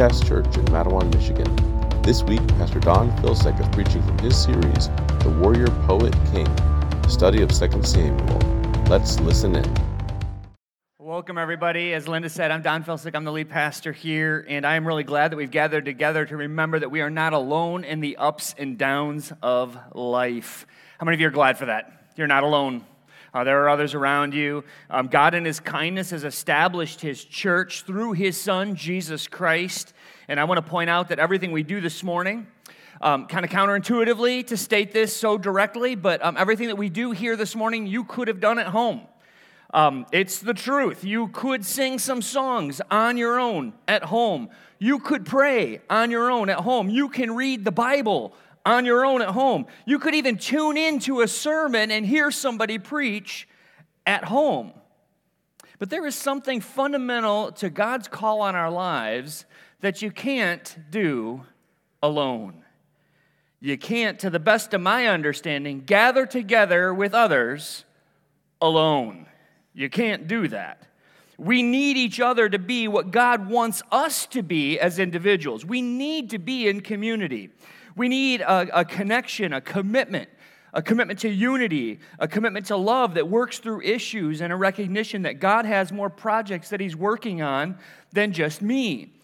of Recast Church in Mattawan, Michigan. This week, Pastor Don Filcek is preaching from his series, The Warrior Poet King, study of 2 Samuel. Let's listen in. Welcome, everybody. As Linda said, I'm Don Filcek. I'm the lead pastor here, and I am really glad that we've gathered together to remember that we are not alone in the ups and downs of life. How many of you are glad for that? You're not alone. Uh, there are others around you. Um, God, in His kindness, has established His church through His Son, Jesus Christ. And I want to point out that everything we do this morning, um, kind of counterintuitively to state this so directly, but um, everything that we do here this morning, you could have done at home. Um, it's the truth. You could sing some songs on your own at home. You could pray on your own at home. You can read the Bible on your own at home. You could even tune into a sermon and hear somebody preach at home. But there is something fundamental to God's call on our lives that you can't do alone. You can't, to the best of my understanding, gather together with others alone. You can't do that. We need each other to be what God wants us to be as individuals. We need to be in community. We need a, a connection, a commitment, a commitment to unity, a commitment to love that works through issues, and a recognition that God has more projects that He's working on than just me.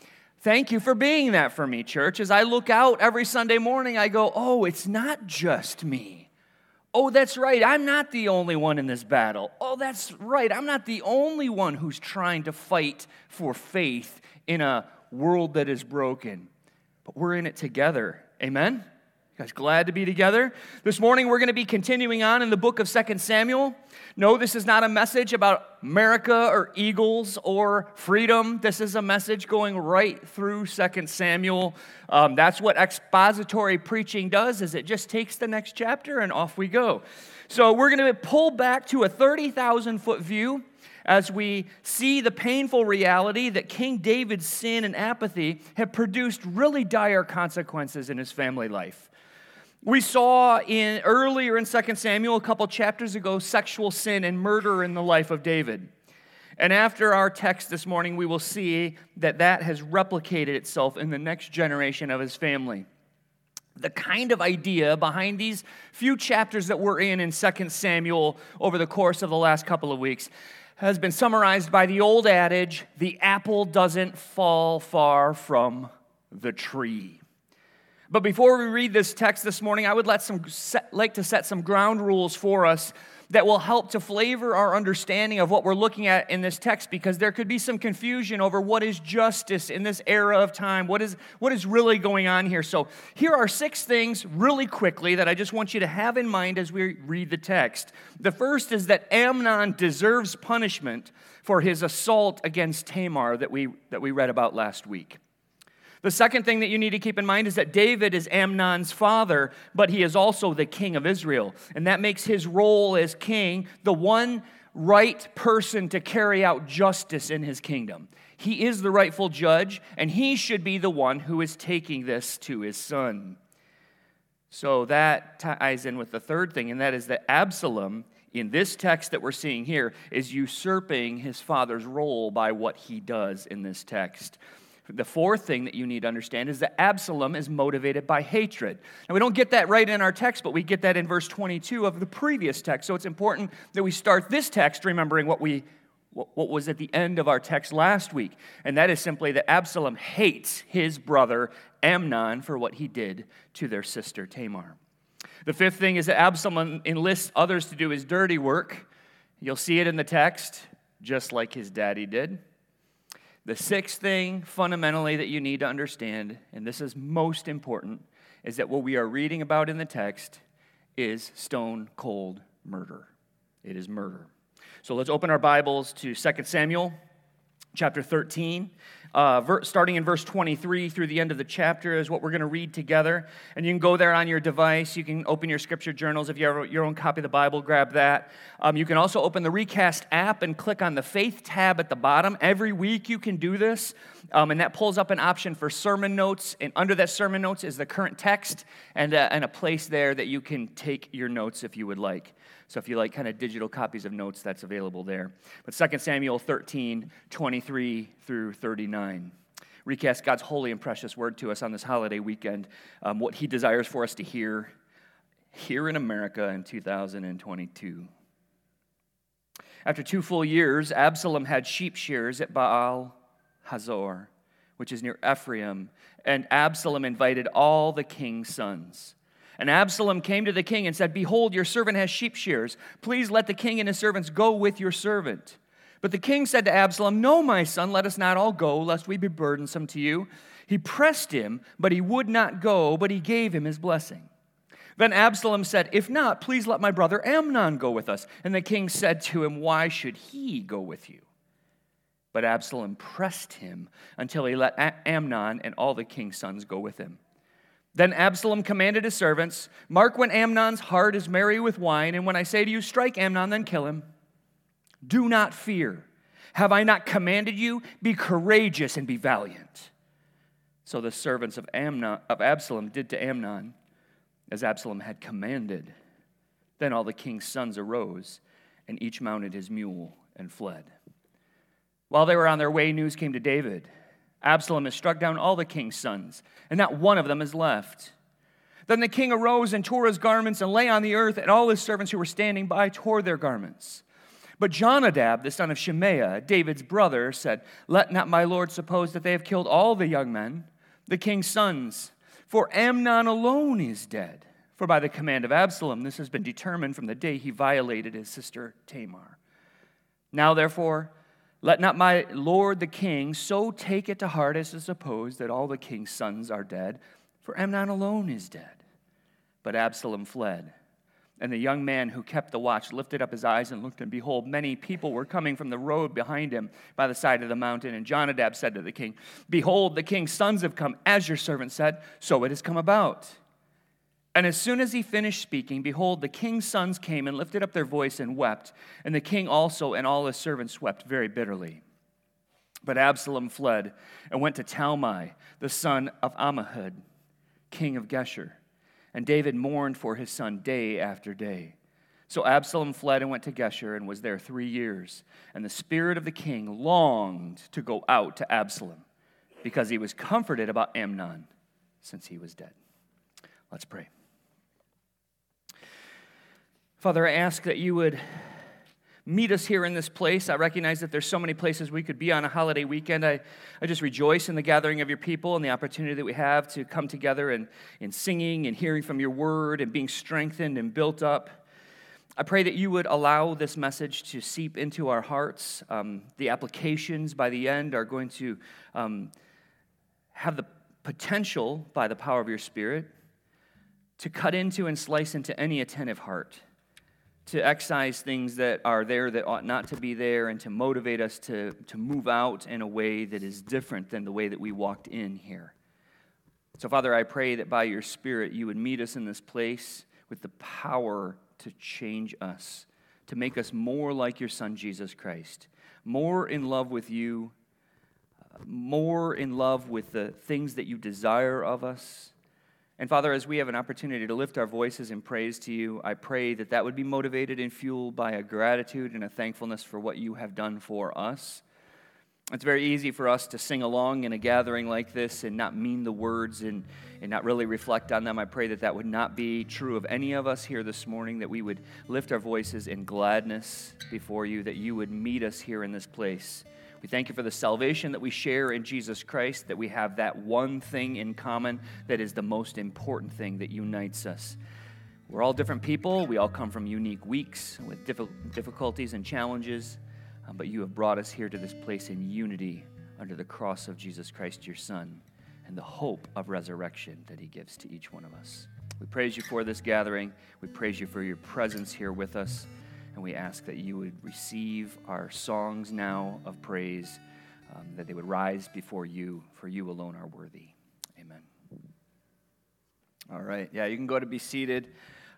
Thank you for being that for me, church. As I look out every Sunday morning, I go, oh, it's not just me. Oh, that's right, I'm not the only one in this battle. Oh, that's right, I'm not the only one who's trying to fight for faith in a world that is broken. But we're in it together. Amen? You guys glad to be together? This morning we're going to be continuing on in the book of Second Samuel. No, this is not a message about America or eagles or freedom. This is a message going right through Second Samuel. Um, that's what expository preaching does is it just takes the next chapter and off we go. So we're going to pull back to a 30,000 foot view as we see the painful reality that King David's sin and apathy have produced really dire consequences in his family life. We saw in earlier in 2 Samuel a couple chapters ago sexual sin and murder in the life of David. And after our text this morning, we will see that that has replicated itself in the next generation of his family. The kind of idea behind these few chapters that we're in in 2 Samuel over the course of the last couple of weeks has been summarized by the old adage the apple doesn't fall far from the tree. But before we read this text this morning, I would some, like to set some ground rules for us that will help to flavor our understanding of what we're looking at in this text because there could be some confusion over what is justice in this era of time. What is, what is really going on here? So, here are six things really quickly that I just want you to have in mind as we read the text. The first is that Amnon deserves punishment for his assault against Tamar that we, that we read about last week. The second thing that you need to keep in mind is that David is Amnon's father, but he is also the king of Israel. And that makes his role as king the one right person to carry out justice in his kingdom. He is the rightful judge, and he should be the one who is taking this to his son. So that ties in with the third thing, and that is that Absalom, in this text that we're seeing here, is usurping his father's role by what he does in this text. The fourth thing that you need to understand is that Absalom is motivated by hatred. And we don't get that right in our text, but we get that in verse 22 of the previous text. So it's important that we start this text remembering what we what was at the end of our text last week, and that is simply that Absalom hates his brother Amnon for what he did to their sister Tamar. The fifth thing is that Absalom enlists others to do his dirty work. You'll see it in the text, just like his daddy did. The sixth thing, fundamentally, that you need to understand, and this is most important, is that what we are reading about in the text is stone cold murder. It is murder. So let's open our Bibles to 2 Samuel chapter 13. uh, ver- starting in verse 23 through the end of the chapter, is what we're going to read together. And you can go there on your device. You can open your scripture journals. If you have your own copy of the Bible, grab that. Um, you can also open the Recast app and click on the Faith tab at the bottom. Every week you can do this. Um, and that pulls up an option for sermon notes. And under that sermon notes is the current text and, uh, and a place there that you can take your notes if you would like. So if you like kind of digital copies of notes, that's available there. But 2 Samuel 13, 23 through 39 recast God's holy and precious word to us on this holiday weekend, um, what He desires for us to hear here in America in 2022. After two full years, Absalom had sheep shears at Baal Hazor, which is near Ephraim, and Absalom invited all the king's sons. And Absalom came to the king and said, Behold, your servant has sheep shears. Please let the king and his servants go with your servant. But the king said to Absalom, No, my son, let us not all go, lest we be burdensome to you. He pressed him, but he would not go, but he gave him his blessing. Then Absalom said, If not, please let my brother Amnon go with us. And the king said to him, Why should he go with you? But Absalom pressed him until he let Amnon and all the king's sons go with him. Then Absalom commanded his servants Mark when Amnon's heart is merry with wine, and when I say to you, Strike Amnon, then kill him. Do not fear. Have I not commanded you? Be courageous and be valiant. So the servants of, Amnon, of Absalom did to Amnon as Absalom had commanded. Then all the king's sons arose, and each mounted his mule and fled. While they were on their way, news came to David Absalom has struck down all the king's sons, and not one of them is left. Then the king arose and tore his garments and lay on the earth, and all his servants who were standing by tore their garments. But Jonadab, the son of Shimeah, David's brother, said, Let not my lord suppose that they have killed all the young men, the king's sons, for Amnon alone is dead. For by the command of Absalom, this has been determined from the day he violated his sister Tamar. Now, therefore, let not my lord the king so take it to heart as to suppose that all the king's sons are dead, for Amnon alone is dead. But Absalom fled. And the young man who kept the watch lifted up his eyes and looked, and behold, many people were coming from the road behind him by the side of the mountain. And Jonadab said to the king, Behold, the king's sons have come, as your servant said, so it has come about. And as soon as he finished speaking, behold, the king's sons came and lifted up their voice and wept. And the king also and all his servants wept very bitterly. But Absalom fled and went to Talmai, the son of Ammihud, king of Geshur. And David mourned for his son day after day. So Absalom fled and went to Geshur and was there three years. And the spirit of the king longed to go out to Absalom because he was comforted about Amnon since he was dead. Let's pray. Father, I ask that you would meet us here in this place. I recognize that there's so many places we could be on a holiday weekend. I, I just rejoice in the gathering of your people and the opportunity that we have to come together and in singing and hearing from your word and being strengthened and built up. I pray that you would allow this message to seep into our hearts. Um, the applications by the end are going to um, have the potential, by the power of your Spirit, to cut into and slice into any attentive heart to excise things that are there that ought not to be there and to motivate us to, to move out in a way that is different than the way that we walked in here. So, Father, I pray that by your Spirit you would meet us in this place with the power to change us, to make us more like your Son, Jesus Christ, more in love with you, uh, more in love with the things that you desire of us and Father, as we have an opportunity to lift our voices in praise to you, I pray that that would be motivated and fueled by a gratitude and a thankfulness for what you have done for us. It's very easy for us to sing along in a gathering like this and not mean the words and, and not really reflect on them. I pray that that would not be true of any of us here this morning, that we would lift our voices in gladness before you, that you would meet us here in this place we thank you for the salvation that we share in Jesus Christ, that we have that one thing in common that is the most important thing that unites us. We're all different people. We all come from unique weeks with difficulties and challenges, um, but you have brought us here to this place in unity under the cross of Jesus Christ, your Son, and the hope of resurrection that he gives to each one of us. We praise you for this gathering. We praise you for your presence here with us. And we ask that you would receive our songs now of praise um, that they would rise before you, for you alone are worthy. Amen. All right. Yeah, you can go to be seated.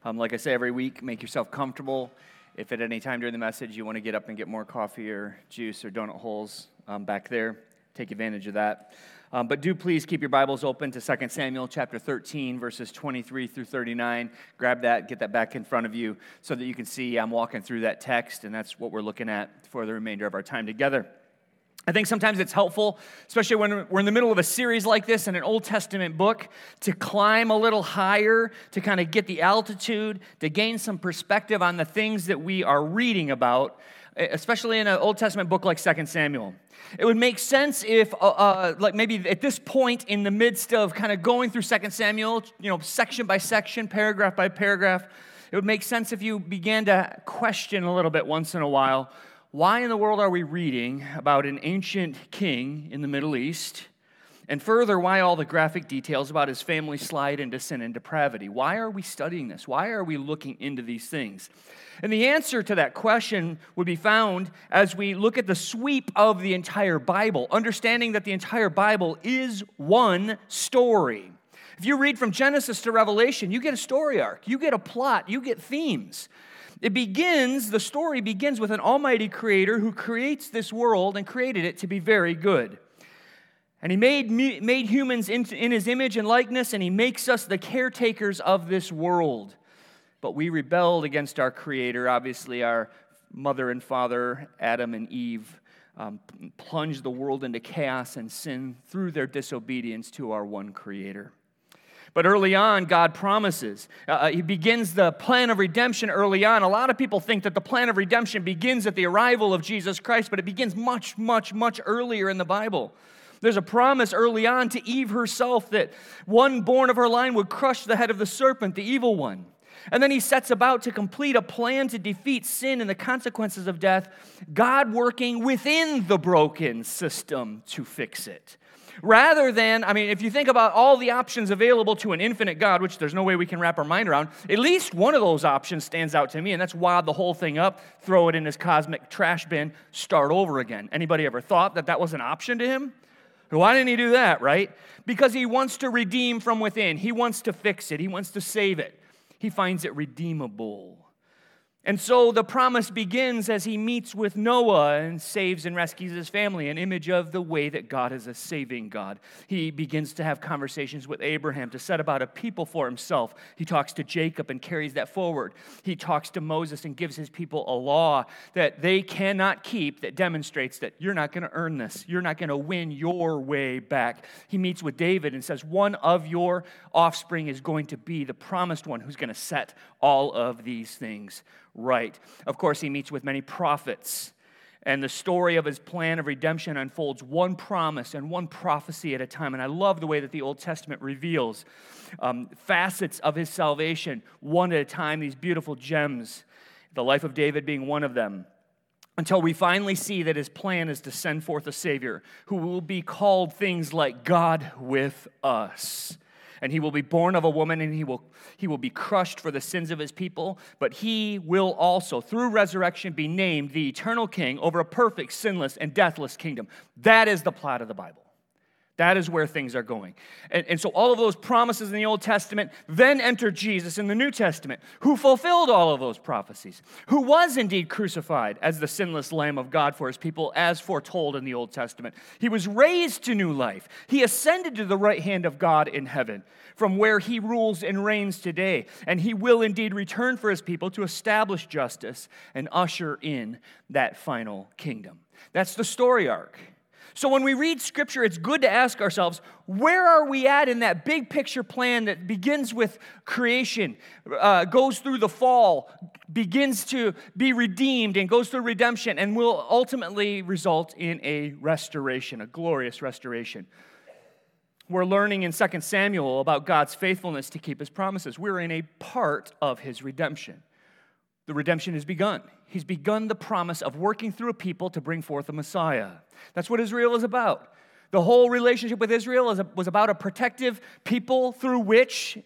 Um, like I say every week, make yourself comfortable. If at any time during the message you want to get up and get more coffee or juice or donut holes um, back there, take advantage of that. Um, but do please keep your Bibles open to 2 Samuel chapter 13, verses 23 through 39. Grab that, get that back in front of you so that you can see I'm walking through that text, and that's what we're looking at for the remainder of our time together. I think sometimes it's helpful, especially when we're in the middle of a series like this in an Old Testament book, to climb a little higher, to kind of get the altitude, to gain some perspective on the things that we are reading about, especially in an Old Testament book like 2 Samuel. It would make sense if, uh, uh, like maybe at this point in the midst of kind of going through 2 Samuel, you know, section by section, paragraph by paragraph, it would make sense if you began to question a little bit once in a while why in the world are we reading about an ancient king in the Middle East? And further, why all the graphic details about his family slide into sin and depravity? Why are we studying this? Why are we looking into these things? And the answer to that question would be found as we look at the sweep of the entire Bible, understanding that the entire Bible is one story. If you read from Genesis to Revelation, you get a story arc, you get a plot, you get themes. It begins, the story begins with an almighty creator who creates this world and created it to be very good. And he made, made humans in, in his image and likeness, and he makes us the caretakers of this world. But we rebelled against our Creator. Obviously, our mother and father, Adam and Eve, um, plunged the world into chaos and sin through their disobedience to our one Creator. But early on, God promises. Uh, uh, he begins the plan of redemption early on. A lot of people think that the plan of redemption begins at the arrival of Jesus Christ, but it begins much, much, much earlier in the Bible. There's a promise early on to Eve herself that one born of her line would crush the head of the serpent, the evil one. And then he sets about to complete a plan to defeat sin and the consequences of death, God working within the broken system to fix it. Rather than, I mean, if you think about all the options available to an infinite God, which there's no way we can wrap our mind around, at least one of those options stands out to me, and that's wad the whole thing up, throw it in his cosmic trash bin, start over again. Anybody ever thought that that was an option to him? Why didn't he do that, right? Because he wants to redeem from within. He wants to fix it. He wants to save it he finds it redeemable. And so the promise begins as he meets with Noah and saves and rescues his family, an image of the way that God is a saving God. He begins to have conversations with Abraham to set about a people for himself. He talks to Jacob and carries that forward. He talks to Moses and gives his people a law that they cannot keep that demonstrates that you're not going to earn this. You're not going to win your way back. He meets with David and says, One of your offspring is going to be the promised one who's going to set all of these things right. Of course, he meets with many prophets, and the story of his plan of redemption unfolds one promise and one prophecy at a time. And I love the way that the Old Testament reveals um, facets of his salvation one at a time, these beautiful gems, the life of David being one of them until we finally see that his plan is to send forth a Savior who will be called things like God with us and he will be born of a woman and he will, he will be crushed for the sins of his people. But he will also, through resurrection, be named the eternal king over a perfect, sinless, and deathless kingdom. That is the plot of the Bible. That is where things are going. And, and, so, all of those promises in the Old Testament then enter Jesus in the New Testament, who fulfilled all of those prophecies, who was indeed crucified as the sinless Lamb of God for his people, as foretold in the Old Testament. He was raised to new life. He ascended to the right hand of God in heaven, from where he rules and reigns today. And he will indeed return for his people to establish justice and usher in that final kingdom. That's the story arc. So when we read scripture, it's good to ask ourselves, where are we at in that big picture plan that begins with creation, uh, goes through the fall, begins to be redeemed, and goes through redemption, and will ultimately result in a restoration, a glorious restoration? We're learning in 2 Samuel about God's faithfulness to keep his promises. We're in a part of his redemption. The redemption has begun. He's begun the promise of working through a people to bring forth a Messiah. That's what Israel is about. The whole relationship with Israel was about a protective people through which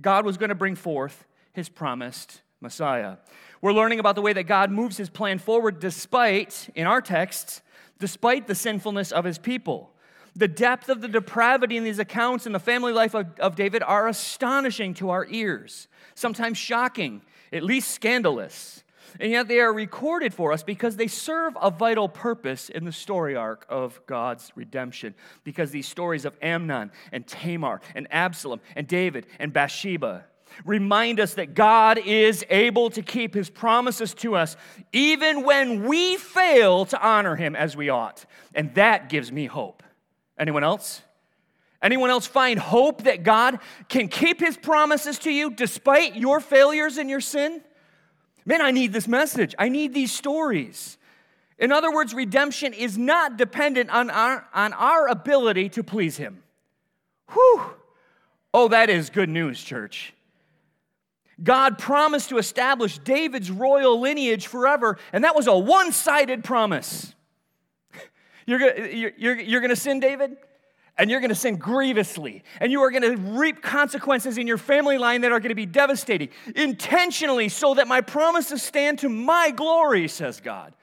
God was going to bring forth his promised Messiah. We're learning about the way that God moves his plan forward despite, in our texts, despite the sinfulness of his people. The depth of the depravity in these accounts in the family life of, of David are astonishing to our ears, sometimes shocking, at least scandalous. And yet they are recorded for us because they serve a vital purpose in the story arc of God's redemption. Because these stories of Amnon and Tamar and Absalom and David and Bathsheba remind us that God is able to keep his promises to us even when we fail to honor him as we ought. And that gives me hope. Anyone else? Anyone else find hope that God can keep his promises to you despite your failures and your sin? Man, I need this message. I need these stories. In other words, redemption is not dependent on our, on our ability to please him. Whew. Oh, that is good news, church. God promised to establish David's royal lineage forever, and that was a one sided promise. You're you're, you're, you're gonna sin, David? And you're gonna sin grievously. And you are gonna reap consequences in your family line that are gonna be devastating, intentionally, so that my promises stand to my glory, says God.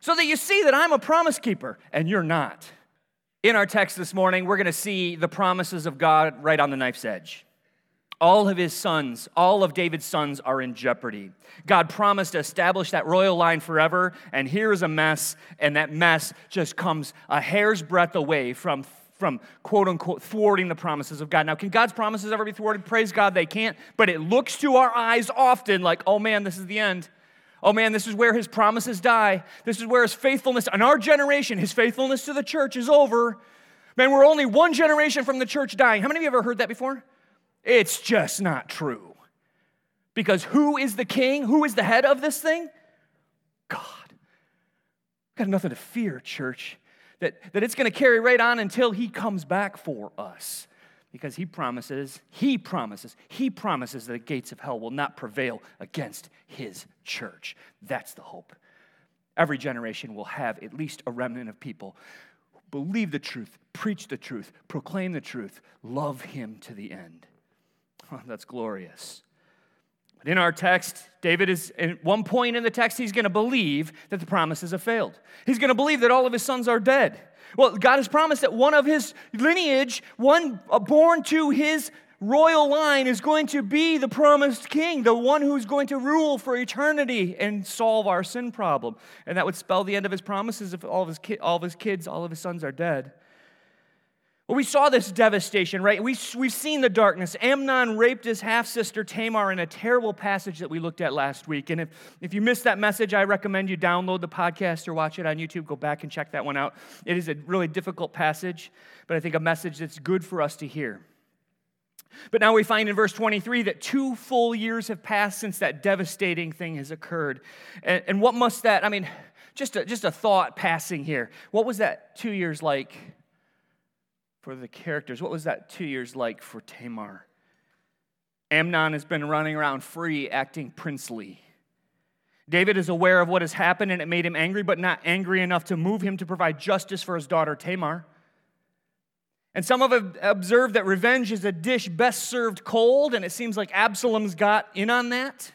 So that you see that I'm a promise keeper and you're not. In our text this morning, we're gonna see the promises of God right on the knife's edge. All of his sons, all of David's sons are in jeopardy. God promised to establish that royal line forever, and here is a mess, and that mess just comes a hair's breadth away from, from quote unquote thwarting the promises of God. Now, can God's promises ever be thwarted? Praise God, they can't, but it looks to our eyes often like, oh man, this is the end. Oh man, this is where his promises die. This is where his faithfulness, in our generation, his faithfulness to the church is over. Man, we're only one generation from the church dying. How many of you ever heard that before? It's just not true. Because who is the king? Who is the head of this thing? God. Got nothing to fear, church. That, that it's going to carry right on until he comes back for us. Because he promises, he promises, he promises that the gates of hell will not prevail against his church. That's the hope. Every generation will have at least a remnant of people who believe the truth, preach the truth, proclaim the truth, love him to the end. Oh, that's glorious. In our text, David is, at one point in the text, he's going to believe that the promises have failed. He's going to believe that all of his sons are dead. Well, God has promised that one of his lineage, one uh, born to his royal line, is going to be the promised king, the one who's going to rule for eternity and solve our sin problem. And that would spell the end of his promises if all of his, ki- all of his kids, all of his sons are dead. Well, we saw this devastation, right? We, we've seen the darkness. Amnon raped his half sister Tamar in a terrible passage that we looked at last week. And if, if you missed that message, I recommend you download the podcast or watch it on YouTube. Go back and check that one out. It is a really difficult passage, but I think a message that's good for us to hear. But now we find in verse 23 that two full years have passed since that devastating thing has occurred. And, and what must that, I mean, just a, just a thought passing here. What was that two years like? For the characters. What was that two years like for Tamar? Amnon has been running around free, acting princely. David is aware of what has happened and it made him angry, but not angry enough to move him to provide justice for his daughter Tamar. And some have observed that revenge is a dish best served cold, and it seems like Absalom's got in on that.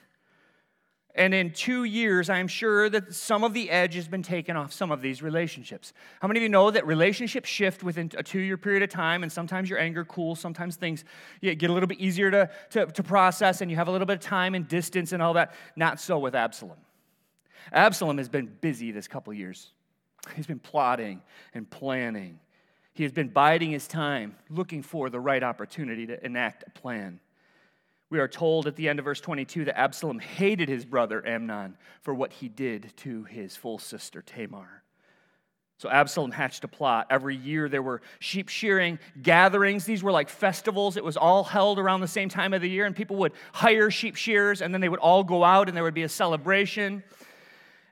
And in two years, I'm sure that some of the edge has been taken off some of these relationships. How many of you know that relationships shift within a two year period of time, and sometimes your anger cools, sometimes things get a little bit easier to, to, to process, and you have a little bit of time and distance and all that? Not so with Absalom. Absalom has been busy this couple years. He's been plotting and planning. He has been biding his time, looking for the right opportunity to enact a plan. We are told at the end of verse 22 that Absalom hated his brother Amnon for what he did to his full sister Tamar. So Absalom hatched a plot. Every year there were sheep shearing gatherings. These were like festivals. It was all held around the same time of the year, and people would hire sheep shearers, and then they would all go out, and there would be a celebration.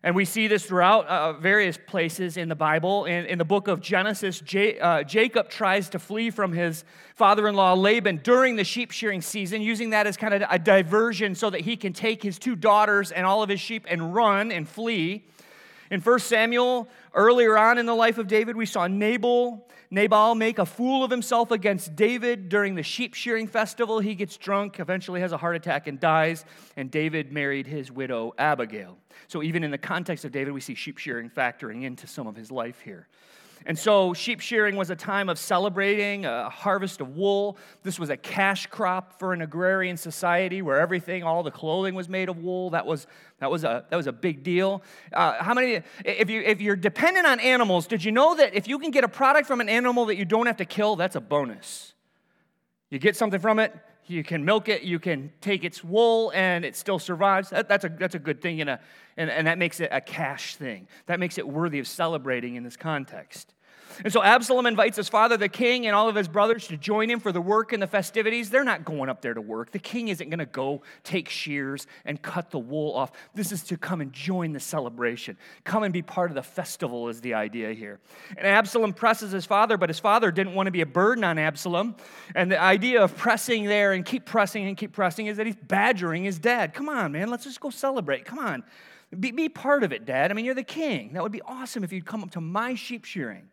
And we see this throughout uh, various places in the Bible. In, in the book of Genesis, J, uh, Jacob tries to flee from his father in law Laban during the sheep shearing season, using that as kind of a diversion so that he can take his two daughters and all of his sheep and run and flee. In 1 Samuel, Earlier on in the life of David, we saw Nabal, Nabal make a fool of himself against David during the sheep shearing festival. He gets drunk, eventually has a heart attack, and dies. And David married his widow, Abigail. So, even in the context of David, we see sheep shearing factoring into some of his life here. And so, sheep shearing was a time of celebrating a harvest of wool. This was a cash crop for an agrarian society where everything, all the clothing was made of wool. That was, that was, a, that was a big deal. Uh, how many, if, you, if you're dependent on animals, did you know that if you can get a product from an animal that you don't have to kill, that's a bonus? You get something from it, you can milk it, you can take its wool, and it still survives. That, that's, a, that's a good thing, in a, and, and that makes it a cash thing. That makes it worthy of celebrating in this context. And so Absalom invites his father, the king, and all of his brothers to join him for the work and the festivities. They're not going up there to work. The king isn't going to go take shears and cut the wool off. This is to come and join the celebration. Come and be part of the festival, is the idea here. And Absalom presses his father, but his father didn't want to be a burden on Absalom. And the idea of pressing there and keep pressing and keep pressing is that he's badgering his dad. Come on, man, let's just go celebrate. Come on. Be, be part of it, Dad. I mean, you're the king. That would be awesome if you'd come up to my sheep shearing.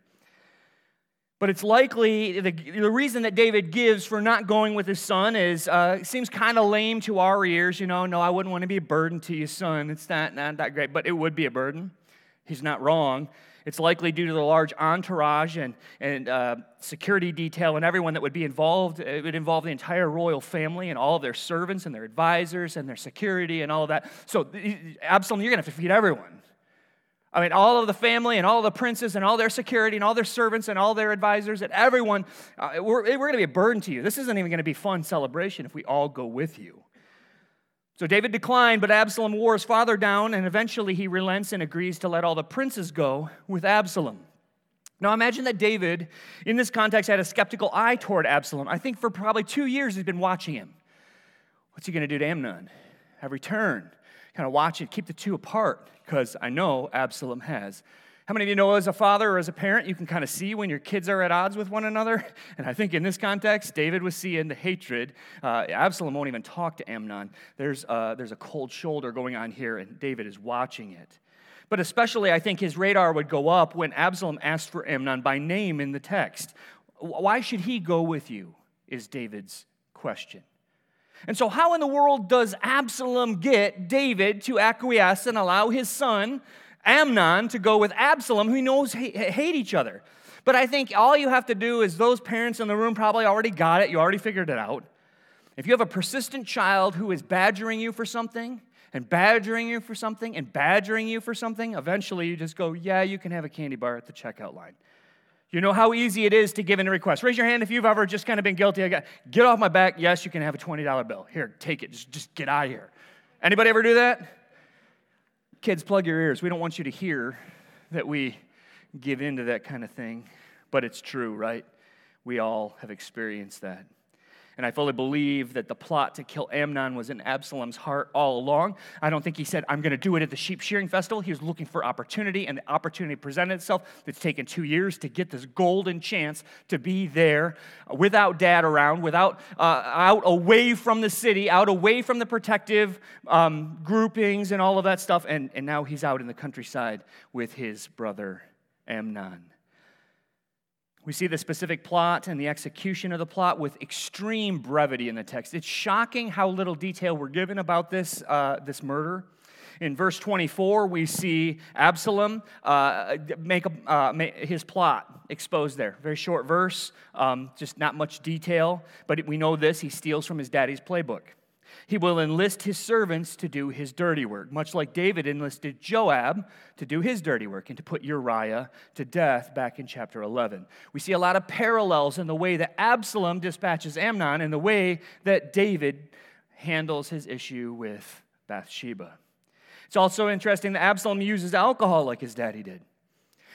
But it's likely the, the reason that David gives for not going with his son is uh, seems kind of lame to our ears. You know, no, I wouldn't want to be a burden to your son. It's not, not that great, but it would be a burden. He's not wrong. It's likely due to the large entourage and, and uh, security detail and everyone that would be involved. It would involve the entire royal family and all of their servants and their advisors and their security and all of that. So, Absalom, you're going to have to feed everyone. I mean, all of the family and all the princes and all their security and all their servants and all their advisors and everyone, uh, we're, we're going to be a burden to you. This isn't even going to be fun celebration if we all go with you. So David declined, but Absalom wore his father down, and eventually he relents and agrees to let all the princes go with Absalom. Now imagine that David, in this context, had a skeptical eye toward Absalom. I think for probably two years he's been watching him. What's he going to do to Amnon? Have returned? Kind of watch it, keep the two apart because I know Absalom has. How many of you know as a father or as a parent, you can kind of see when your kids are at odds with one another? And I think in this context, David was seeing the hatred. Uh, Absalom won't even talk to Amnon. There's, uh, there's a cold shoulder going on here, and David is watching it. But especially, I think his radar would go up when Absalom asked for Amnon by name in the text. Why should he go with you? Is David's question. And so, how in the world does Absalom get David to acquiesce and allow his son, Amnon, to go with Absalom, who he knows hate each other? But I think all you have to do is those parents in the room probably already got it, you already figured it out. If you have a persistent child who is badgering you for something, and badgering you for something, and badgering you for something, eventually you just go, Yeah, you can have a candy bar at the checkout line. You know how easy it is to give in a request. Raise your hand if you've ever just kind of been guilty. I got, get off my back. Yes, you can have a $20 bill. Here, take it. Just, just get out of here. Anybody ever do that? Kids, plug your ears. We don't want you to hear that we give in to that kind of thing, but it's true, right? We all have experienced that. And I fully believe that the plot to kill Amnon was in Absalom's heart all along. I don't think he said, I'm going to do it at the sheep shearing festival. He was looking for opportunity, and the opportunity presented itself. It's taken two years to get this golden chance to be there without dad around, without uh, out away from the city, out away from the protective um, groupings and all of that stuff. And, and now he's out in the countryside with his brother Amnon. We see the specific plot and the execution of the plot with extreme brevity in the text. It's shocking how little detail we're given about this, uh, this murder. In verse 24, we see Absalom uh, make, a, uh, make, his plot exposed there. Very short verse, um, just not much detail, but we know this he steals from his daddy's playbook. He will enlist his servants to do his dirty work, much like David enlisted Joab to do his dirty work and to put Uriah to death back in chapter 11. We see a lot of parallels in the way that Absalom dispatches Amnon and the way that David handles his issue with Bathsheba. It's also interesting that Absalom uses alcohol like his daddy did.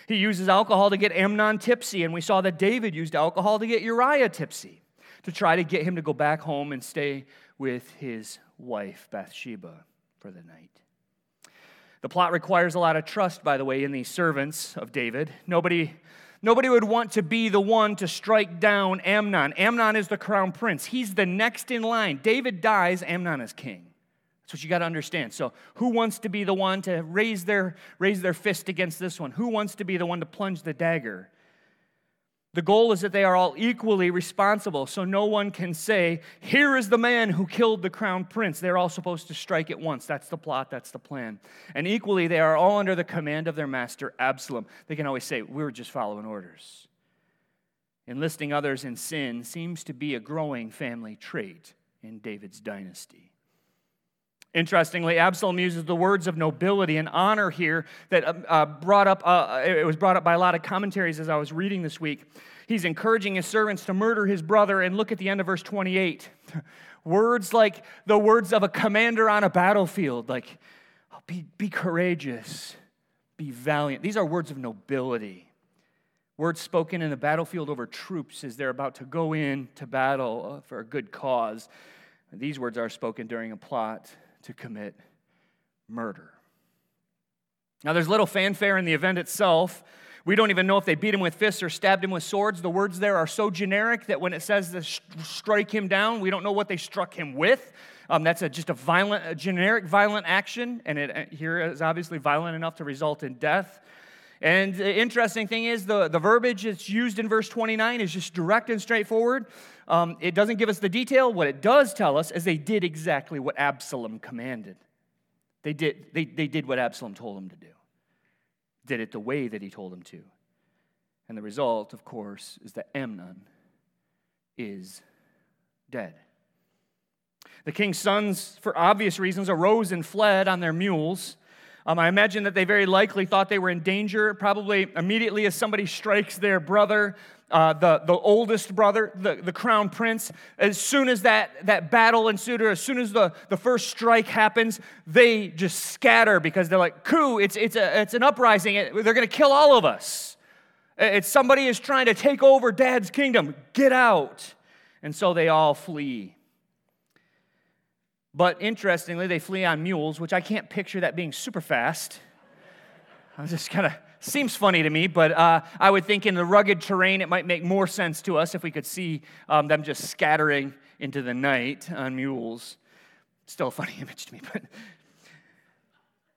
He uses alcohol to get Amnon tipsy, and we saw that David used alcohol to get Uriah tipsy to try to get him to go back home and stay with his wife, Bathsheba, for the night. The plot requires a lot of trust, by the way, in these servants of David. Nobody, nobody would want to be the one to strike down Amnon. Amnon is the crown prince, he's the next in line. David dies, Amnon is king. That's what you got to understand. So, who wants to be the one to raise their, raise their fist against this one? Who wants to be the one to plunge the dagger? The goal is that they are all equally responsible, so no one can say, Here is the man who killed the crown prince. They're all supposed to strike at once. That's the plot, that's the plan. And equally, they are all under the command of their master, Absalom. They can always say, We are just following orders. Enlisting others in sin seems to be a growing family trait in David's dynasty. Interestingly, Absalom uses the words of nobility and honor here that uh, uh, brought up, uh, it was brought up by a lot of commentaries as I was reading this week. He's encouraging his servants to murder his brother, and look at the end of verse 28. words like the words of a commander on a battlefield, like, oh, be, be courageous, be valiant. These are words of nobility. Words spoken in the battlefield over troops as they're about to go in to battle uh, for a good cause. These words are spoken during a plot to commit murder. Now, there's little fanfare in the event itself. We don't even know if they beat him with fists or stabbed him with swords. The words there are so generic that when it says to strike him down, we don't know what they struck him with. Um, that's a, just a violent, a generic violent action, and it uh, here is obviously violent enough to result in death. And the interesting thing is, the, the verbiage that's used in verse 29 is just direct and straightforward. Um, it doesn't give us the detail. What it does tell us is they did exactly what Absalom commanded. They did, they, they did what Absalom told them to do, did it the way that he told them to. And the result, of course, is that Amnon is dead. The king's sons, for obvious reasons, arose and fled on their mules. Um, I imagine that they very likely thought they were in danger, probably immediately as somebody strikes their brother uh, the, the oldest brother, the, the crown prince, as soon as that, that battle ensued, or as soon as the, the first strike happens, they just scatter because they're like, coup, it's, it's, a, it's an uprising. They're going to kill all of us. It's somebody is trying to take over dad's kingdom. Get out. And so they all flee. But interestingly, they flee on mules, which I can't picture that being super fast. I just kind of seems funny to me, but uh, I would think in the rugged terrain it might make more sense to us if we could see um, them just scattering into the night on mules. Still a funny image to me, but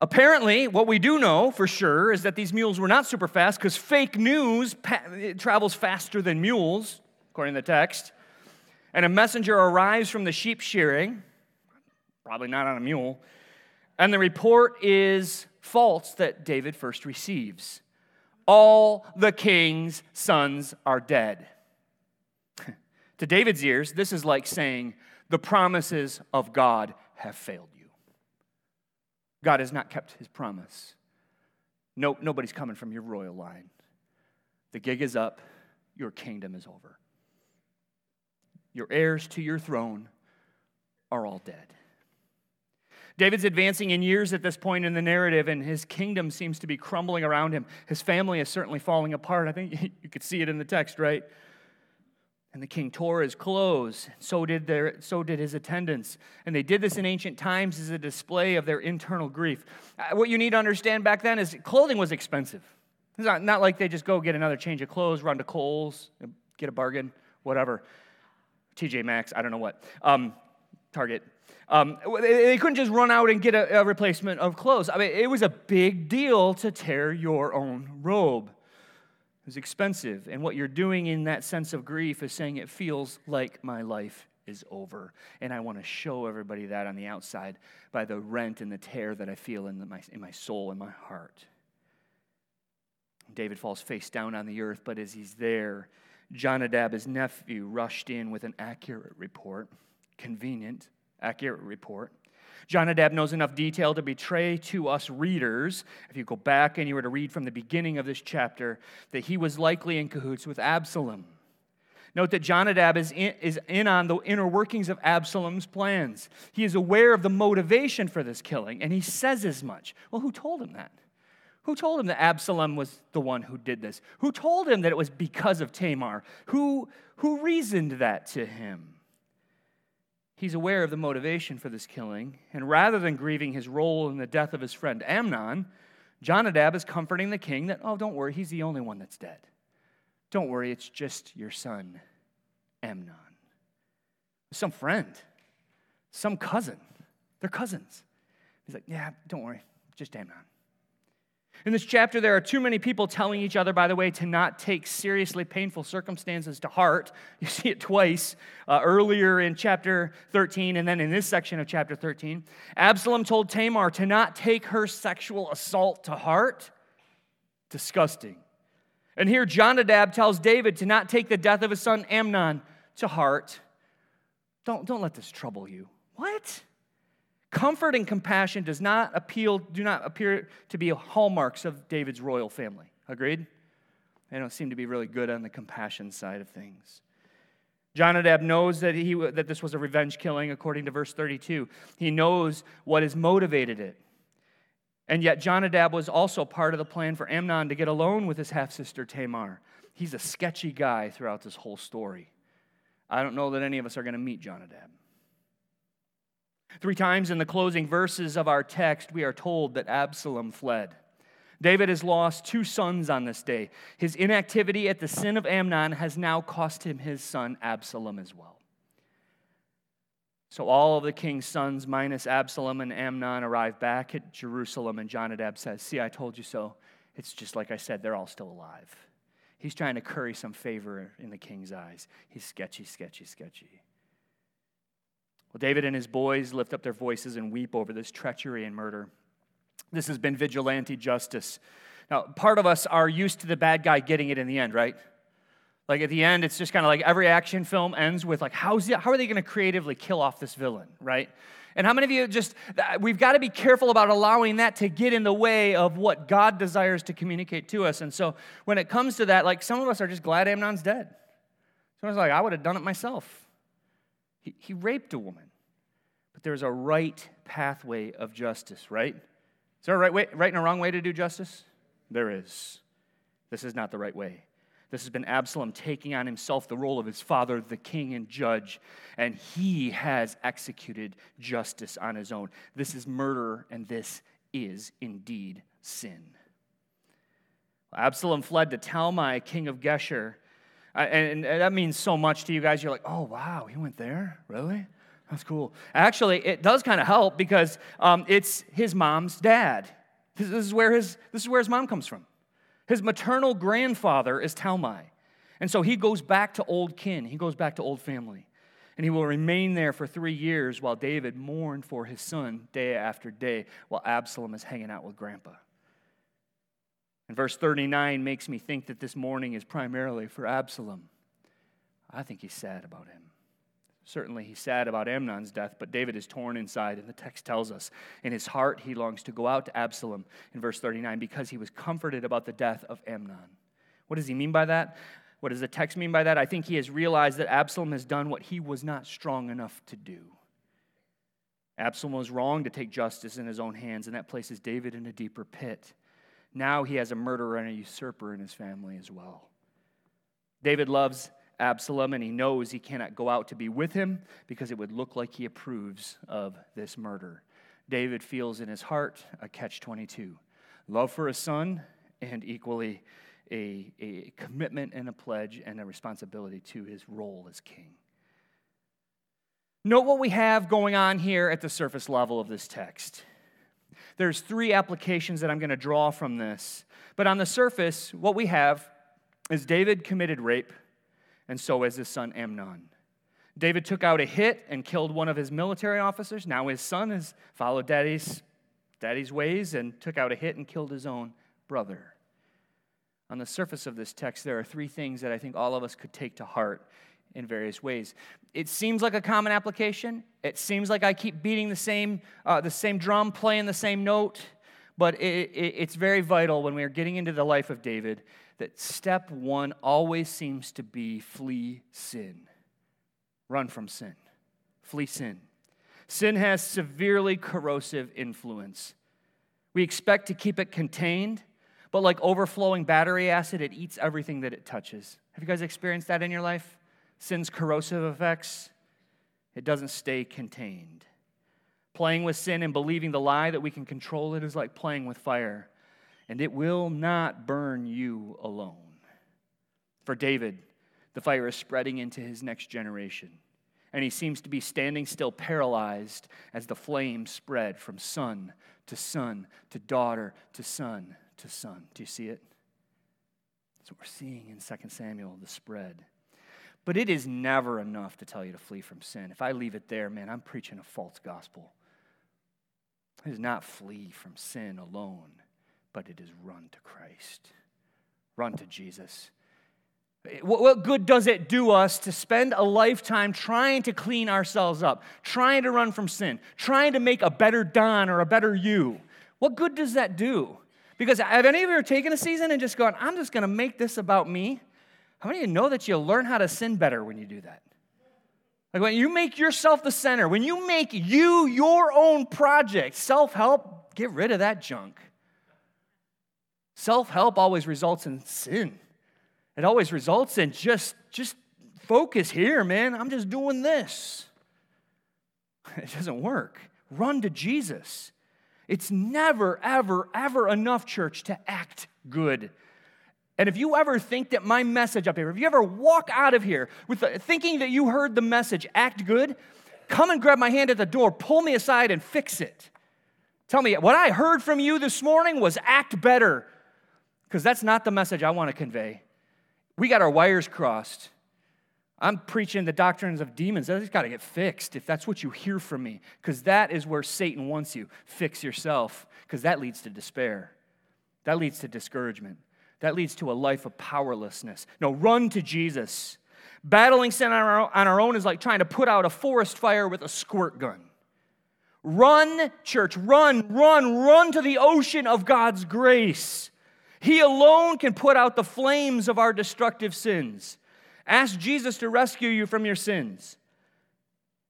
apparently, what we do know for sure is that these mules were not super fast because fake news pa- travels faster than mules, according to the text. And a messenger arrives from the sheep shearing, probably not on a mule, and the report is false that David first receives. All the king's sons are dead. to David's ears, this is like saying, The promises of God have failed you. God has not kept his promise. No, nobody's coming from your royal line. The gig is up, your kingdom is over. Your heirs to your throne are all dead. David's advancing in years at this point in the narrative, and his kingdom seems to be crumbling around him. His family is certainly falling apart. I think you could see it in the text, right? And the king tore his clothes. So did, their, so did his attendants. And they did this in ancient times as a display of their internal grief. Uh, what you need to understand back then is clothing was expensive. It's not, not like they just go get another change of clothes, run to Kohl's, get a bargain, whatever. TJ Maxx, I don't know what. Um, Target. Um, they couldn't just run out and get a, a, replacement of clothes. I mean, it was a big deal to tear your own robe. It was expensive. And what you're doing in that sense of grief is saying, it feels like my life is over. And I want to show everybody that on the outside by the rent and the tear that I feel in, the, my, in my soul and my heart. David falls face down on the earth, but as he's there, Jonadab, his nephew, rushed in with an accurate report. Convenient accurate report. Jonadab knows enough detail to betray to us readers, if you go back and you were to read from the beginning of this chapter, that he was likely in cahoots with Absalom. Note that Jonadab is in, is in on the inner workings of Absalom's plans. He is aware of the motivation for this killing, and he says as much. Well, who told him that? Who told him that Absalom was the one who did this? Who told him that it was because of Tamar? Who, who reasoned that to him? He's aware of the motivation for this killing, and rather than grieving his role in the death of his friend Amnon, Jonadab is comforting the king that, oh, don't worry, he's the only one that's dead. Don't worry, it's just your son, Amnon. Some friend, some cousin. They're cousins. He's like, Yeah, don't worry, just Amnon. In this chapter, there are too many people telling each other, by the way, to not take seriously painful circumstances to heart. You see it twice uh, earlier in chapter 13 and then in this section of chapter 13. Absalom told Tamar to not take her sexual assault to heart. Disgusting. And here, Jonadab tells David to not take the death of his son Amnon to heart. Don't, don't let this trouble you. What? Comfort and compassion does not appeal, do not appear to be hallmarks of David's royal family. Agreed? They don't seem to be really good on the compassion side of things. Jonadab knows that, he, that this was a revenge killing, according to verse 32. He knows what has motivated it. And yet, Jonadab was also part of the plan for Amnon to get alone with his half sister Tamar. He's a sketchy guy throughout this whole story. I don't know that any of us are going to meet Jonadab. Three times in the closing verses of our text, we are told that Absalom fled. David has lost two sons on this day. His inactivity at the sin of Amnon has now cost him his son Absalom as well. So all of the king's sons, minus Absalom and Amnon, arrive back at Jerusalem, and Jonadab says, See, I told you so. It's just like I said, they're all still alive. He's trying to curry some favor in the king's eyes. He's sketchy, sketchy, sketchy. Well, David and his boys lift up their voices and weep over this treachery and murder. This has been vigilante justice. Now, part of us are used to the bad guy getting it in the end, right? Like at the end, it's just kind of like every action film ends with like, how's how are they going to creatively kill off this villain, right? And how many of you just, we've got to be careful about allowing that to get in the way of what God desires to communicate to us. And so when it comes to that, like some of us are just glad Amnon's dead. Someone's like, I would have done it myself. He, he raped a woman. But there's a right pathway of justice, right? Is there a right, way, right and a wrong way to do justice? There is. This is not the right way. This has been Absalom taking on himself the role of his father, the king and judge, and he has executed justice on his own. This is murder, and this is indeed sin. Absalom fled to Talmai, king of Geshur, and, that means so much to you guys. You're like, oh, wow, he went there? Really? That's cool. Actually, it does kind of help because um, it's his mom's dad. This is, where his, this is where his mom comes from. His maternal grandfather is Talmai. And so he goes back to old kin, he goes back to old family. And he will remain there for three years while David mourned for his son day after day while Absalom is hanging out with grandpa. And verse 39 makes me think that this mourning is primarily for Absalom. I think he's sad about him. Certainly, he's sad about Amnon's death, but David is torn inside, and the text tells us in his heart he longs to go out to Absalom in verse 39 because he was comforted about the death of Amnon. What does he mean by that? What does the text mean by that? I think he has realized that Absalom has done what he was not strong enough to do. Absalom was wrong to take justice in his own hands, and that places David in a deeper pit. Now he has a murderer and a usurper in his family as well. David loves Absalom and he knows he cannot go out to be with him because it would look like he approves of this murder. David feels in his heart a catch 22 love for a son and equally a, a commitment and a pledge and a responsibility to his role as king. Note what we have going on here at the surface level of this text. There's three applications that I'm going to draw from this. But on the surface, what we have is David committed rape, and so has his son Amnon. David took out a hit and killed one of his military officers. Now his son has followed daddy's, daddy's ways and took out a hit and killed his own brother. On the surface of this text, there are three things that I think all of us could take to heart in various ways. It seems like a common application. It seems like I keep beating the same, uh, the same drum, playing the same note. But it, it, it's very vital when we are getting into the life of David that step one always seems to be flee sin. Run from sin. Flee sin. Sin has severely corrosive influence. We expect to keep it contained, but like overflowing battery acid, it eats everything that it touches. Have you guys experienced that in your life? Sin's corrosive effects, it doesn't stay contained. Playing with sin and believing the lie that we can control it is like playing with fire, and it will not burn you alone. For David, the fire is spreading into his next generation. and he seems to be standing still, paralyzed, as the flames spread from son to son to daughter to son to son. Do you see it? That's what we're seeing in 2 Samuel, the spread. But it is never enough to tell you to flee from sin. If I leave it there, man, I'm preaching a false gospel. It is not flee from sin alone, but it is run to Christ. Run to Jesus. Eh, what good does it do us to spend a lifetime trying to clean ourselves up, trying to run from sin, trying to make a better Don or a better you? What good does that do? Because have any of you ever taken a season and just gone, I'm just going to make this about me? How many of you know that you learn how to sin better when you do that? Like when you make yourself the center, when you make you your own project, self help, get rid of that junk. Self help always results in sin. It always results in just, just focus here, man. I'm just doing this. It doesn't work. Run to Jesus. It's never, ever, ever enough, church, to act good. And if you ever think that my message up here, if you ever walk out of here with the, thinking that you heard the message, act good, come and grab my hand at the door, pull me aside and fix it. Tell me, what I heard from you this morning was act better, because that's not the message I want to convey. We got our wires crossed. I'm preaching the doctrines of demons. That's got to get fixed if that's what you hear from me, because that is where Satan wants you. Fix yourself, because that leads to despair. That leads to discouragement. That leads to a life of powerlessness. No, run to Jesus. Battling sin on our, own is like trying to put out a forest fire with a squirt gun. Run, church, run, run, run to the ocean of God's grace. He alone can put out the flames of our destructive sins. Ask Jesus to rescue you from your sins.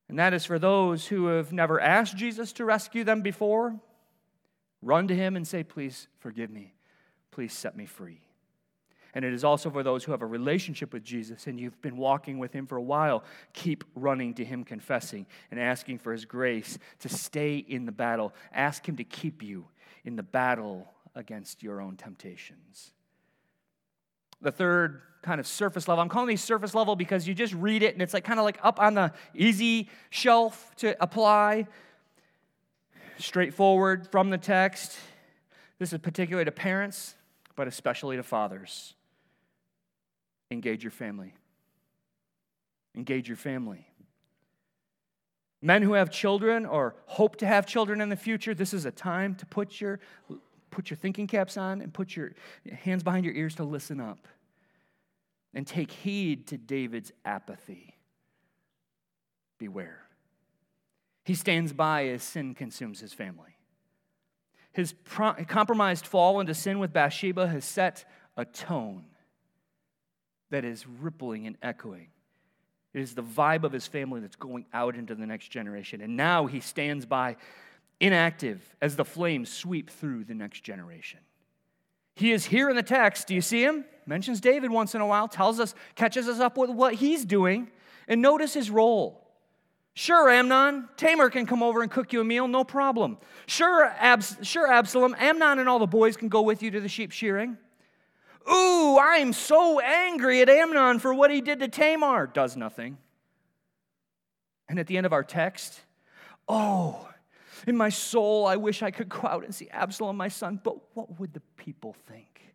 And that is for those who have never asked Jesus to rescue them before. Run to him and say, Please forgive me. Please set me free. And it is also for those who have a relationship with Jesus and you've been walking with him for a while. Keep running to him, confessing and asking for his grace to stay in the battle. Ask him to keep you in the battle against your own temptations. The third kind of surface level, I'm calling these surface level because you just read it and it's like kind of like up on the easy shelf to apply. Straightforward from the text. This is particularly to parents, but especially to fathers. Engage your family. Engage your family. Men who have children or hope to have children in the future, this is a time to put your put your thinking caps on and put your hands behind your ears to listen up and take heed to David's apathy. Beware. He stands by as sin consumes his family. His pro- compromised fall into sin with Bathsheba has set a tone that is rippling and echoing. It is the vibe of his family that's going out into the next generation. And now he stands by inactive as the flames sweep through the next generation. He is here in the text. Do you see him? Mentions David once in a while, tells us, catches us up with what he's doing, and notice his role. Sure, Amnon, Tamar can come over and cook you a meal, no problem. Sure, Abs- sure, Absalom, Amnon and all the boys can go with you to the sheep shearing. Ooh, I'm so angry at Amnon for what he did to Tamar. Does nothing. And at the end of our text, oh, in my soul, I wish I could go out and see Absalom, my son, but what would the people think?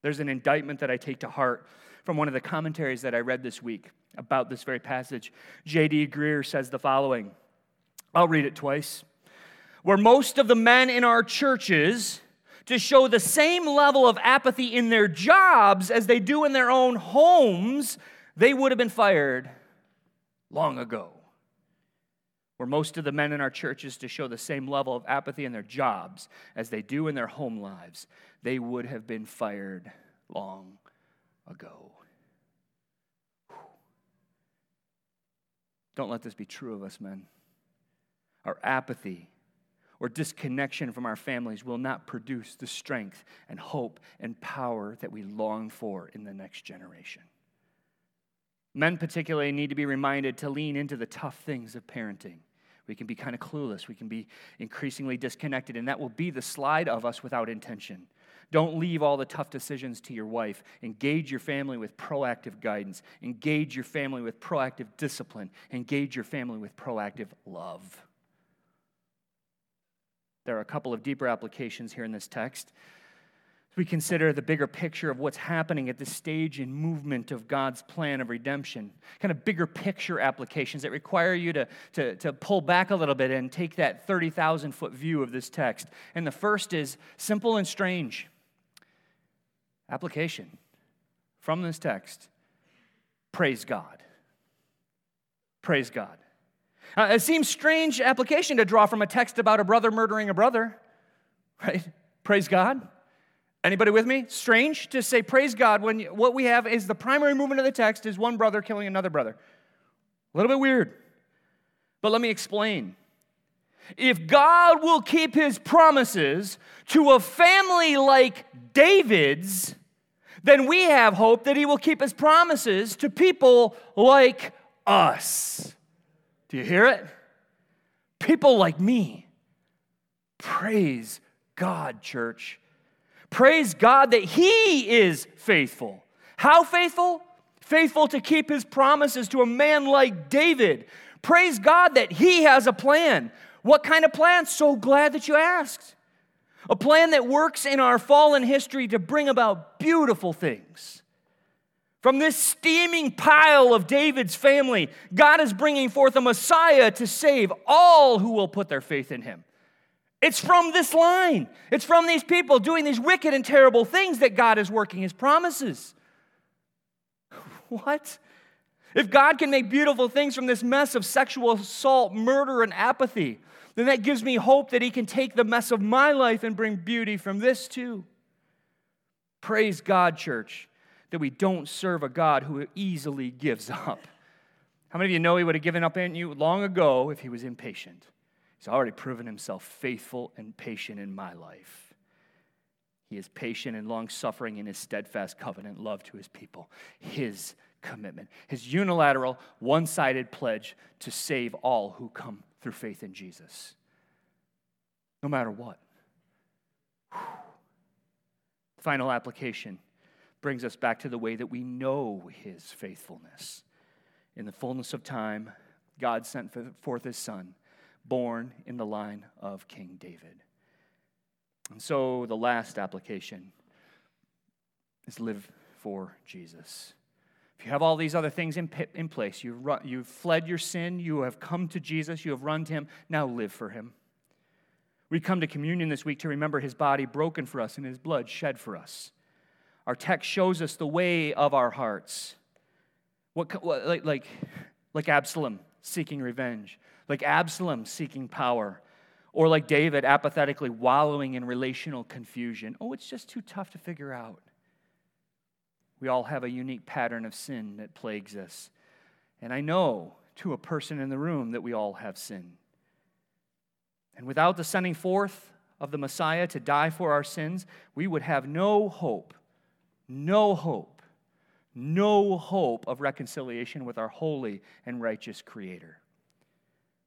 There's an indictment that I take to heart from one of the commentaries that I read this week about this very passage. J.D. Greear says the following I'll read it twice. Where most of the men in our churches to show the same level of apathy in their jobs as they do in their own homes, they would have been fired long ago Where most of the men in our churches to show the same level of apathy in their jobs as they do in their home lives, they would have been fired long ago. Don't let this be true of us, men. Our apathy or disconnection from our families will not produce the strength and hope and power that we long for in the next generation. Men, particularly, need to be reminded to lean into the tough things of parenting. We can be kind of clueless. We can be increasingly disconnected, and that will be the slide of us without intention. Don't leave all the tough decisions to your wife. Engage your family with proactive guidance. Engage your family with proactive discipline. Engage your family with proactive love. There are a couple of deeper applications here in this text we consider the bigger picture of what's happening at this stage in movement of God's plan of redemption, kind of bigger picture applications that require you to, to, to pull back a little bit and take that 30,000 foot view of this text. And the first is simple and strange. Application from this text praise God. Praise God. Uh, it seems strange application to draw from a text about a brother murdering a brother, right? Praise God. Anybody with me? Strange to say praise God when what we have is the primary movement of the text is one brother killing another brother. A little bit weird. But let me explain. If God will keep his promises to a family like David's, then we have hope that he will keep his promises to people like us. Do you hear it? People like me. Praise God, church. Praise God that He is faithful. How faithful? Faithful to keep His promises to a man like David. Praise God that He has a plan. What kind of plan? So glad that you asked. A plan that works in our fallen history to bring about beautiful things. From this steaming pile of David's family, God is bringing forth a Messiah to save all who will put their faith in him. It's from this line. It's from these people doing these wicked and terrible things that God is working his promises. What? If God can make beautiful things from this mess of sexual assault, murder, and apathy, then that gives me hope that He can take the mess of my life and bring beauty from this too. Praise God, church, that we don't serve a God who easily gives up. How many of you know He would have given up on you long ago if He was impatient? He's already proven himself faithful and patient in my life. He is patient and long suffering in his steadfast covenant love to his people. His commitment, his unilateral, one sided pledge to save all who come through faith in Jesus, no matter what. Final application brings us back to the way that we know his faithfulness. In the fullness of time, God sent forth his son born in the line of King David. And so the last application is live for Jesus. If you have all these other things in, in place, you've, run, you've fled your sin, you have come to Jesus, you have run to him, now live for him. We come to communion this week to remember his body broken for us and his blood shed for us. Our text shows us the way of our hearts. What, what like, like, like Absalom seeking revenge like Absalom seeking power, or like David apathetically wallowing in relational confusion. Oh, it's just too tough to figure out. We all have a unique pattern of sin that plagues us. And I know to a person in the room that we all have sin. And without the sending forth of the Messiah to die for our sins, we would have no hope, no hope, no hope of reconciliation with our holy and righteous Creator.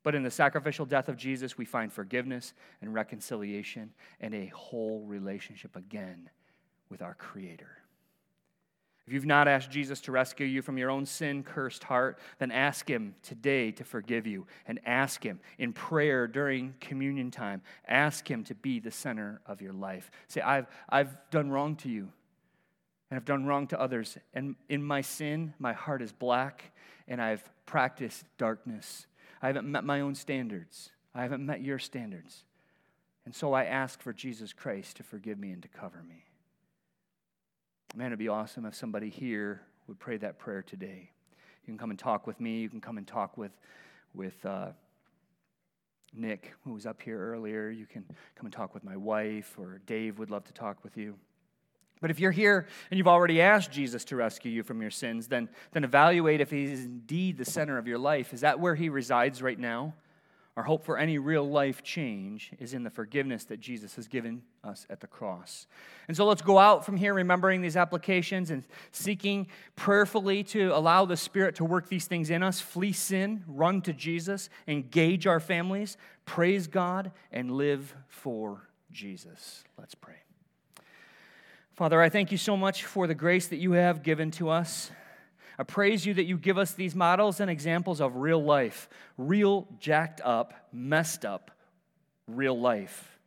But in the sacrificial death of Jesus, we find forgiveness and reconciliation and a whole relationship again with our Creator. If you've not asked Jesus to rescue you from your own sin cursed heart, then ask Him today to forgive you and ask Him in prayer during communion time. Ask Him to be the center of your life. Say, I've, I've done wrong to you and I've done wrong to others. And in my sin, my heart is black and I've practiced darkness. I haven't met my own standards. I haven't met your standards. And so I ask for Jesus Christ to forgive me and to cover me. Man, it'd be awesome if somebody here would pray that prayer today. You can come and talk with me. You can come and talk with, with uh, Nick, who was up here earlier. You can come and talk with my wife, or Dave would love to talk with you. But if you're here and you've already asked Jesus to rescue you from your sins, then, then evaluate if he's indeed the center of your life. Is that where he resides right now? Our hope for any real life change is in the forgiveness that Jesus has given us at the cross. And so let's go out from here remembering these applications and seeking prayerfully to allow the Spirit to work these things in us, flee sin, run to Jesus, engage our families, praise God, and live for Jesus. Let's pray. Father, I thank you so much for the grace that you have given to us. I praise you that you give us these models and examples of real life, real jacked up, messed up, real life.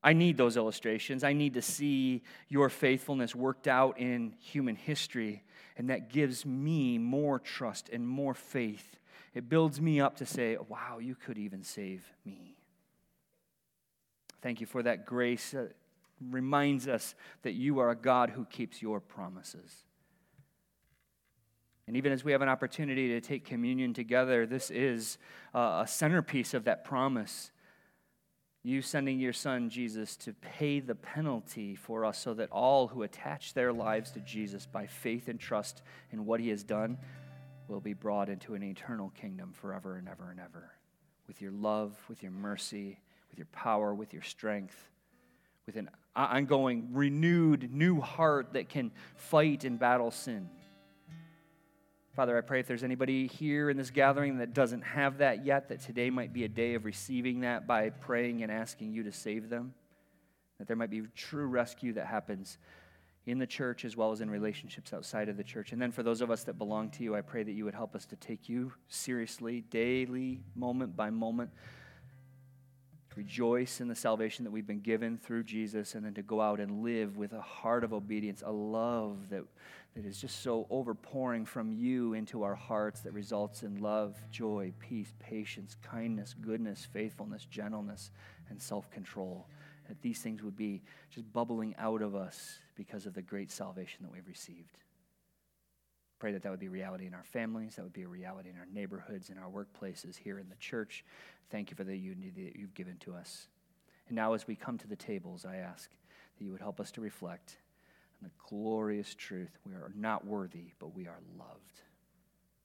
I need those illustrations. I need to see your faithfulness worked out in human history, and that gives me more trust and more faith. It builds me up to say, wow, you could even save me. Thank you for that grace that reminds us that you are a God who keeps your promises. And even as we have an opportunity to take communion together, this is a centerpiece of that promise you sending your son Jesus to pay the penalty for us so that all who attach their lives to Jesus by faith and trust in what he has done will be brought into an eternal kingdom forever and ever and ever. With your love, with your mercy, with your power, with your strength, with an ongoing, renewed, new heart that can fight and battle sin. Father, I pray if there's anybody here in this gathering that doesn't have that yet, that today might be a day of receiving that by praying and asking you to save them. That there might be true rescue that happens in the church as well as in relationships outside of the church. And then for those of us that belong to you, I pray that you would help us to take you seriously, daily, moment by moment. Rejoice in the salvation that we've been given through Jesus, and then to go out and live with a heart of obedience, a love that that is just so overpouring from you into our hearts that results in love, joy, peace, patience, kindness, goodness, faithfulness, gentleness, and self control. That these things would be just bubbling out of us because of the great salvation that we've received. Pray that that would be reality in our families, that would be a reality in our neighborhoods, in our workplaces, here in the church. Thank you for the unity that you've given to us. And now, as we come to the tables, I ask that you would help us to reflect and the glorious truth we are not worthy, but we are loved.